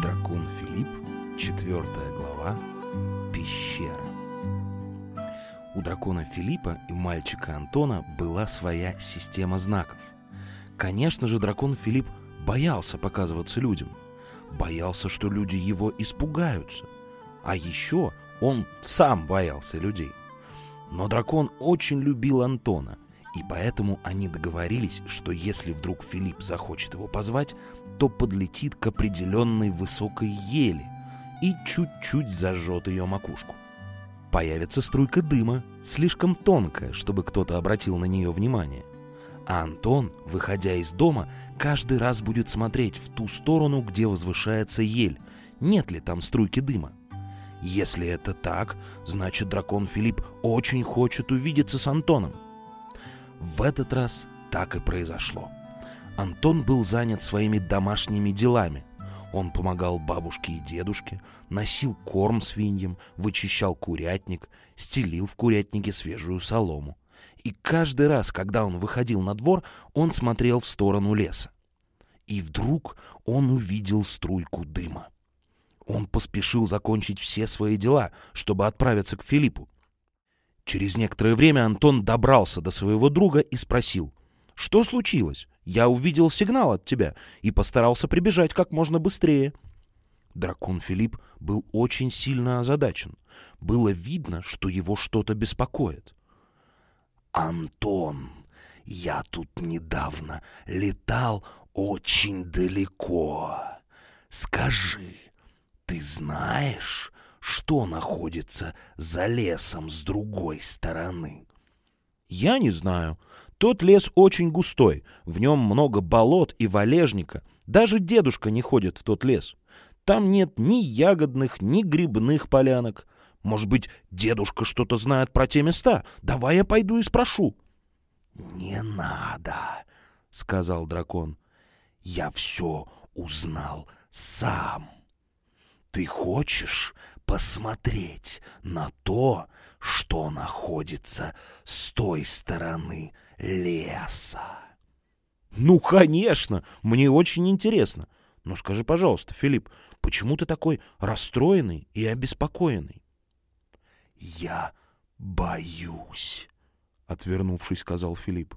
Дракон Филипп, четвертая глава, пещера. У дракона Филиппа и мальчика Антона была своя система знаков. Конечно же, дракон Филипп боялся показываться людям. Боялся, что люди его испугаются. А еще он сам боялся людей. Но дракон очень любил Антона, и поэтому они договорились, что если вдруг Филипп захочет его позвать, то подлетит к определенной высокой ели и чуть-чуть зажжет ее макушку. Появится струйка дыма, слишком тонкая, чтобы кто-то обратил на нее внимание. А Антон, выходя из дома, каждый раз будет смотреть в ту сторону, где возвышается ель, нет ли там струйки дыма. Если это так, значит дракон Филипп очень хочет увидеться с Антоном. В этот раз так и произошло. Антон был занят своими домашними делами. Он помогал бабушке и дедушке, носил корм свиньям, вычищал курятник, стелил в курятнике свежую солому. И каждый раз, когда он выходил на двор, он смотрел в сторону леса. И вдруг он увидел струйку дыма. Он поспешил закончить все свои дела, чтобы отправиться к Филиппу. Через некоторое время Антон добрался до своего друга и спросил, «Что случилось? Я увидел сигнал от тебя и постарался прибежать как можно быстрее». Дракон Филипп был очень сильно озадачен. Было видно, что его что-то беспокоит. «Антон, я тут недавно летал очень далеко. Скажи, ты знаешь, что находится за лесом с другой стороны? Я не знаю. Тот лес очень густой, в нем много болот и валежника. Даже дедушка не ходит в тот лес. Там нет ни ягодных, ни грибных полянок. Может быть, дедушка что-то знает про те места? Давай я пойду и спрошу. «Не надо», — сказал дракон. «Я все узнал сам». Ты хочешь посмотреть на то, что находится с той стороны леса? Ну, конечно, мне очень интересно. Но скажи, пожалуйста, Филипп, почему ты такой расстроенный и обеспокоенный? Я боюсь, отвернувшись, сказал Филипп.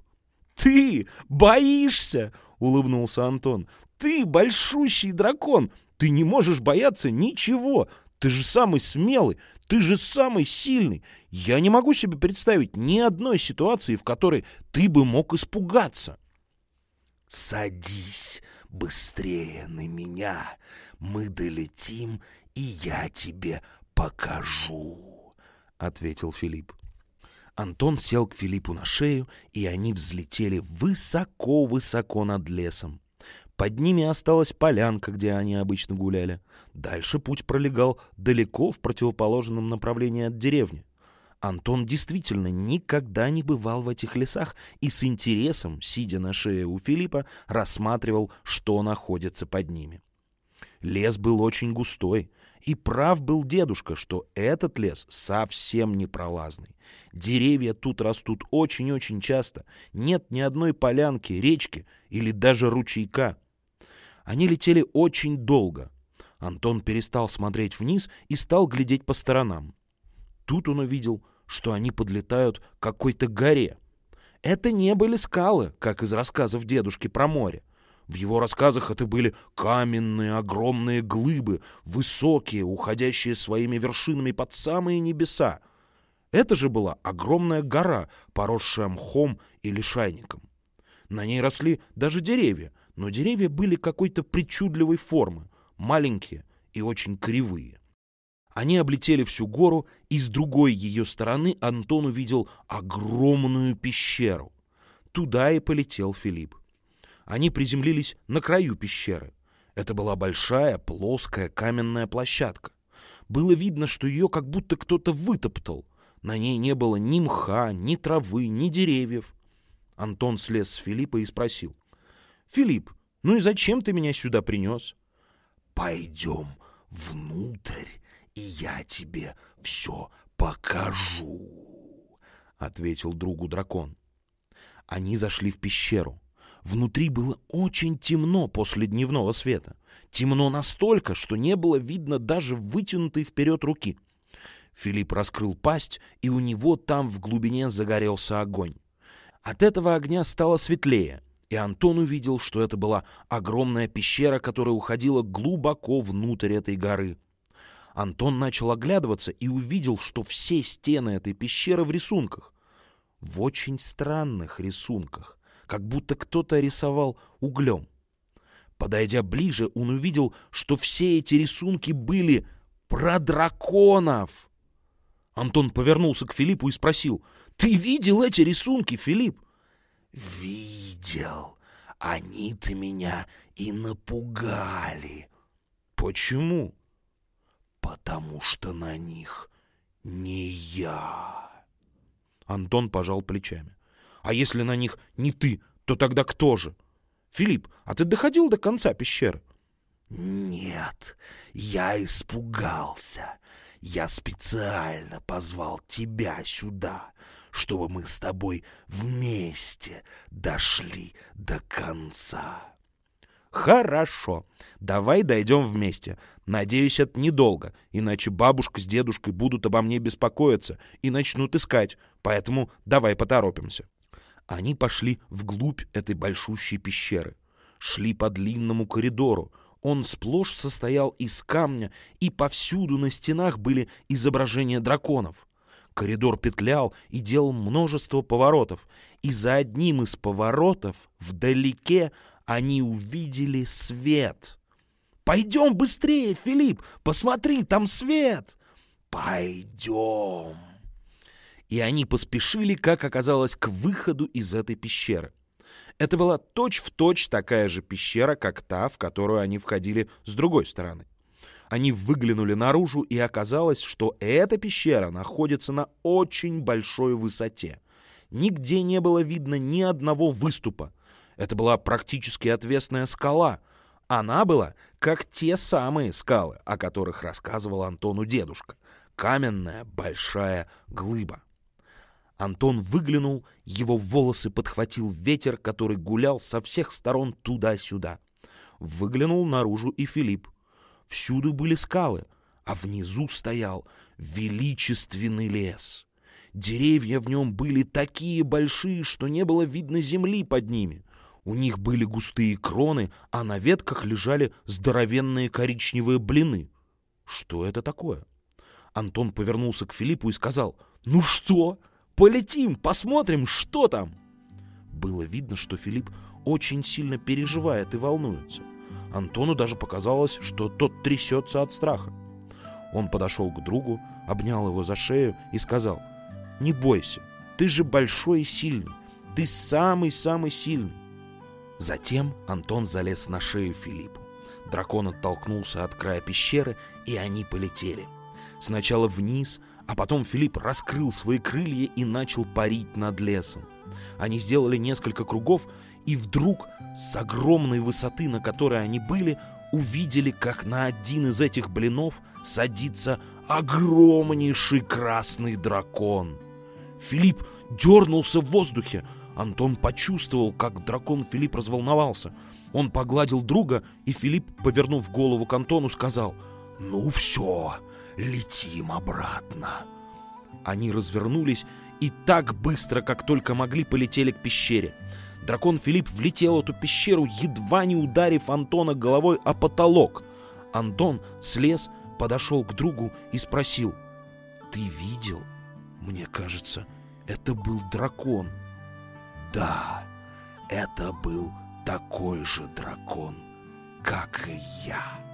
Ты боишься? улыбнулся Антон. Ты большущий дракон. Ты не можешь бояться ничего. Ты же самый смелый, ты же самый сильный. Я не могу себе представить ни одной ситуации, в которой ты бы мог испугаться. Садись быстрее на меня. Мы долетим, и я тебе покажу, — ответил Филипп. Антон сел к Филиппу на шею, и они взлетели высоко-высоко над лесом. Под ними осталась полянка, где они обычно гуляли. Дальше путь пролегал далеко в противоположном направлении от деревни. Антон действительно никогда не бывал в этих лесах и с интересом, сидя на шее у Филиппа, рассматривал, что находится под ними. Лес был очень густой, и прав был дедушка, что этот лес совсем не пролазный. Деревья тут растут очень-очень часто, нет ни одной полянки, речки или даже ручейка. Они летели очень долго. Антон перестал смотреть вниз и стал глядеть по сторонам. Тут он увидел, что они подлетают к какой-то горе. Это не были скалы, как из рассказов дедушки про море. В его рассказах это были каменные огромные глыбы, высокие, уходящие своими вершинами под самые небеса. Это же была огромная гора, поросшая мхом и лишайником. На ней росли даже деревья, но деревья были какой-то причудливой формы, маленькие и очень кривые. Они облетели всю гору, и с другой ее стороны Антон увидел огромную пещеру. Туда и полетел Филипп. Они приземлились на краю пещеры. Это была большая, плоская каменная площадка. Было видно, что ее как будто кто-то вытоптал. На ней не было ни мха, ни травы, ни деревьев. Антон слез с Филиппа и спросил. «Филипп, ну и зачем ты меня сюда принес?» «Пойдем внутрь, и я тебе все покажу», — ответил другу дракон. Они зашли в пещеру. Внутри было очень темно после дневного света. Темно настолько, что не было видно даже вытянутой вперед руки. Филипп раскрыл пасть, и у него там в глубине загорелся огонь. От этого огня стало светлее, и Антон увидел, что это была огромная пещера, которая уходила глубоко внутрь этой горы. Антон начал оглядываться и увидел, что все стены этой пещеры в рисунках. В очень странных рисунках, как будто кто-то рисовал углем. Подойдя ближе, он увидел, что все эти рисунки были про драконов. Антон повернулся к Филиппу и спросил, «Ты видел эти рисунки, Филипп?» «Видел. Они-то меня и напугали». «Почему?» «Потому что на них не я». Антон пожал плечами. «А если на них не ты, то тогда кто же?» «Филипп, а ты доходил до конца пещеры?» «Нет, я испугался. Я специально позвал тебя сюда, чтобы мы с тобой вместе дошли до конца». «Хорошо, давай дойдем вместе. Надеюсь, это недолго, иначе бабушка с дедушкой будут обо мне беспокоиться и начнут искать, поэтому давай поторопимся». Они пошли вглубь этой большущей пещеры. Шли по длинному коридору. Он сплошь состоял из камня, и повсюду на стенах были изображения драконов. Коридор петлял и делал множество поворотов, и за одним из поворотов вдалеке они увидели свет. «Пойдем быстрее, Филипп! Посмотри, там свет!» «Пойдем!» И они поспешили, как оказалось, к выходу из этой пещеры. Это была точь-в-точь точь такая же пещера, как та, в которую они входили с другой стороны. Они выглянули наружу, и оказалось, что эта пещера находится на очень большой высоте. Нигде не было видно ни одного выступа. Это была практически отвесная скала. Она была, как те самые скалы, о которых рассказывал Антону дедушка. Каменная большая глыба. Антон выглянул, его волосы подхватил ветер, который гулял со всех сторон туда-сюда. Выглянул наружу и Филипп. Всюду были скалы, а внизу стоял величественный лес. Деревья в нем были такие большие, что не было видно земли под ними. У них были густые кроны, а на ветках лежали здоровенные коричневые блины. Что это такое? Антон повернулся к Филиппу и сказал, «Ну что, Полетим, посмотрим, что там!» Было видно, что Филипп очень сильно переживает и волнуется. Антону даже показалось, что тот трясется от страха. Он подошел к другу, обнял его за шею и сказал, «Не бойся, ты же большой и сильный, ты самый-самый сильный». Затем Антон залез на шею Филиппу. Дракон оттолкнулся от края пещеры, и они полетели. Сначала вниз, а потом Филипп раскрыл свои крылья и начал парить над лесом. Они сделали несколько кругов, и вдруг с огромной высоты, на которой они были, увидели, как на один из этих блинов садится огромнейший красный дракон. Филипп дернулся в воздухе. Антон почувствовал, как дракон Филипп разволновался. Он погладил друга, и Филипп, повернув голову к Антону, сказал «Ну все, летим обратно. Они развернулись и так быстро, как только могли, полетели к пещере. Дракон Филипп влетел в эту пещеру, едва не ударив Антона головой о потолок. Антон слез, подошел к другу и спросил. «Ты видел? Мне кажется, это был дракон». «Да, это был такой же дракон, как и я».